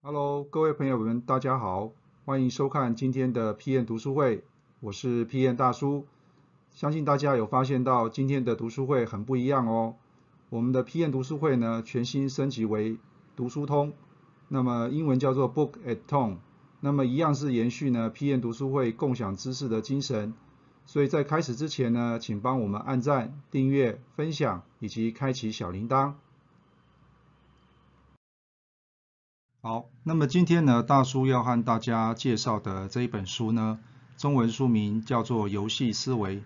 Hello，各位朋友们，大家好，欢迎收看今天的 PM 读书会，我是 PM 大叔。相信大家有发现到今天的读书会很不一样哦。我们的 PM 读书会呢，全新升级为读书通，那么英文叫做 Book at Home，那么一样是延续呢 PM 读书会共享知识的精神。所以在开始之前呢，请帮我们按赞、订阅、分享以及开启小铃铛。好，那么今天呢，大叔要和大家介绍的这一本书呢，中文书名叫做《游戏思维》，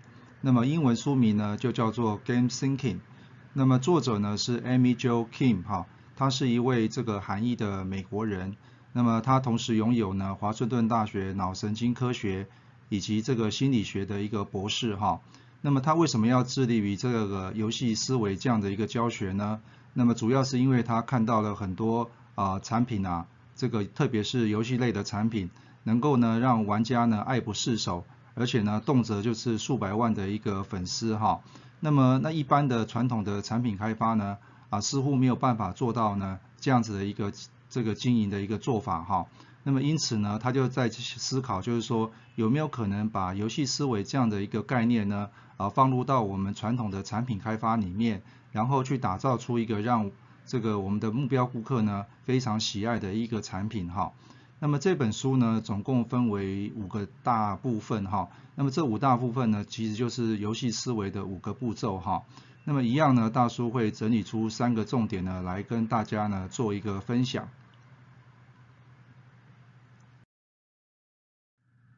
那么英文书名呢就叫做《Game Thinking》。那么作者呢是 Amy Jo Kim 哈，他是一位这个韩裔的美国人。那么他同时拥有呢华盛顿大学脑神经科学以及这个心理学的一个博士哈。那么他为什么要致力于这个游戏思维这样的一个教学呢？那么主要是因为他看到了很多。啊，产品啊，这个特别是游戏类的产品，能够呢让玩家呢爱不释手，而且呢动辄就是数百万的一个粉丝哈。那么那一般的传统的产品开发呢，啊似乎没有办法做到呢这样子的一个这个经营的一个做法哈。那么因此呢，他就在思考，就是说有没有可能把游戏思维这样的一个概念呢，啊放入到我们传统的产品开发里面，然后去打造出一个让这个我们的目标顾客呢非常喜爱的一个产品哈，那么这本书呢总共分为五个大部分哈，那么这五大部分呢其实就是游戏思维的五个步骤哈，那么一样呢大叔会整理出三个重点呢来跟大家呢做一个分享。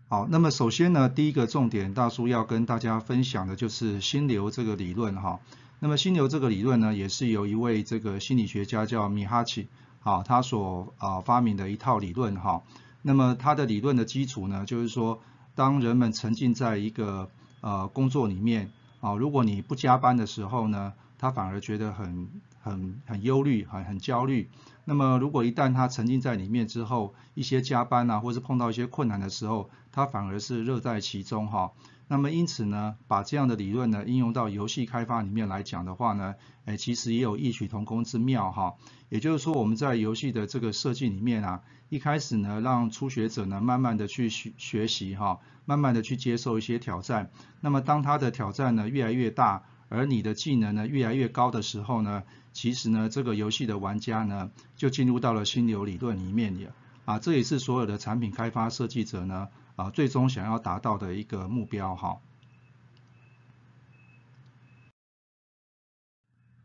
好，那么首先呢第一个重点大叔要跟大家分享的就是心流这个理论哈。那么心流这个理论呢，也是由一位这个心理学家叫米哈奇，啊，他所啊发明的一套理论哈。那么他的理论的基础呢，就是说，当人们沉浸在一个呃工作里面啊，如果你不加班的时候呢，他反而觉得很很很忧虑，很很焦虑。那么如果一旦他沉浸在里面之后，一些加班啊，或是碰到一些困难的时候，他反而是乐在其中哈。那么因此呢，把这样的理论呢应用到游戏开发里面来讲的话呢，哎，其实也有异曲同工之妙哈。也就是说，我们在游戏的这个设计里面啊，一开始呢，让初学者呢慢慢的去学学习哈，慢慢的去接受一些挑战。那么当他的挑战呢越来越大，而你的技能呢越来越高的时候呢，其实呢这个游戏的玩家呢就进入到了心流理论里面了啊。这也是所有的产品开发设计者呢。啊，最终想要达到的一个目标哈。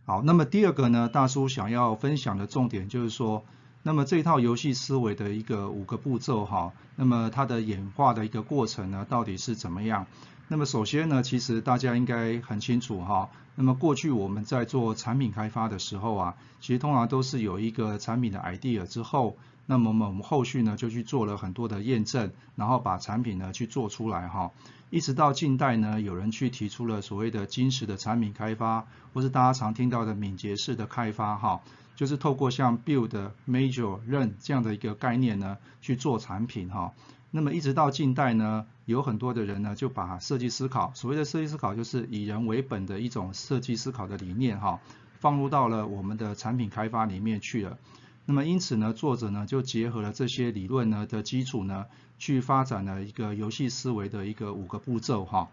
好，那么第二个呢，大叔想要分享的重点就是说，那么这套游戏思维的一个五个步骤哈，那么它的演化的一个过程呢，到底是怎么样？那么首先呢，其实大家应该很清楚哈，那么过去我们在做产品开发的时候啊，其实通常都是有一个产品的 idea 之后。那么我们后续呢就去做了很多的验证，然后把产品呢去做出来哈，一直到近代呢，有人去提出了所谓的金石的产品开发，或是大家常听到的敏捷式的开发哈，就是透过像 build、major、run 这样的一个概念呢去做产品哈。那么一直到近代呢，有很多的人呢就把设计思考，所谓的设计思考就是以人为本的一种设计思考的理念哈，放入到了我们的产品开发里面去了。那么因此呢，作者呢就结合了这些理论呢的基础呢，去发展了一个游戏思维的一个五个步骤哈。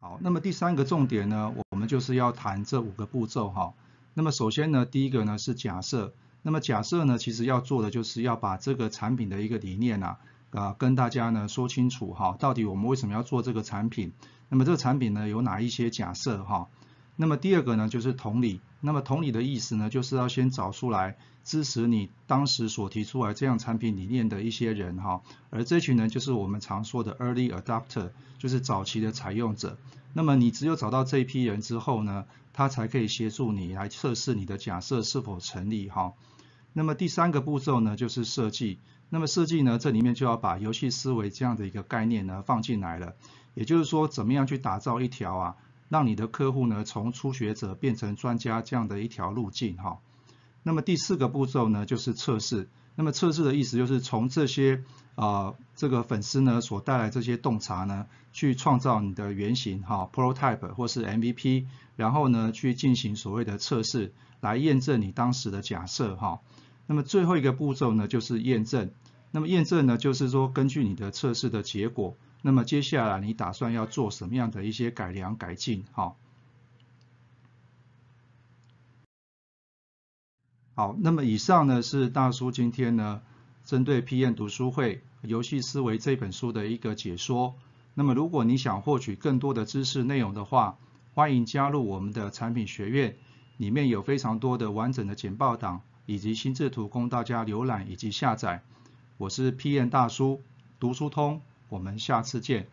好，那么第三个重点呢，我们就是要谈这五个步骤哈。那么首先呢，第一个呢是假设，那么假设呢，其实要做的就是要把这个产品的一个理念啊，啊跟大家呢说清楚哈，到底我们为什么要做这个产品？那么这个产品呢有哪一些假设哈？那么第二个呢，就是同理。那么同理的意思呢，就是要先找出来支持你当时所提出来这样产品理念的一些人哈。而这群人就是我们常说的 early adopter，就是早期的采用者。那么你只有找到这一批人之后呢，他才可以协助你来测试你的假设是否成立哈。那么第三个步骤呢，就是设计。那么设计呢，这里面就要把游戏思维这样的一个概念呢放进来了。也就是说，怎么样去打造一条啊？让你的客户呢从初学者变成专家这样的一条路径哈。那么第四个步骤呢就是测试。那么测试的意思就是从这些啊这个粉丝呢所带来这些洞察呢，去创造你的原型哈 prototype 或是 MVP，然后呢去进行所谓的测试，来验证你当时的假设哈。那么最后一个步骤呢就是验证。那么验证呢就是说根据你的测试的结果，那么接下来你打算要做什么样的一些改良改进哈。好，那么以上呢是大叔今天呢针对 PM 读书会游戏思维这本书的一个解说。那么如果你想获取更多的知识内容的话，欢迎加入我们的产品学院，里面有非常多的完整的简报档以及心智图供大家浏览以及下载。我是 PM 大叔，读书通，我们下次见。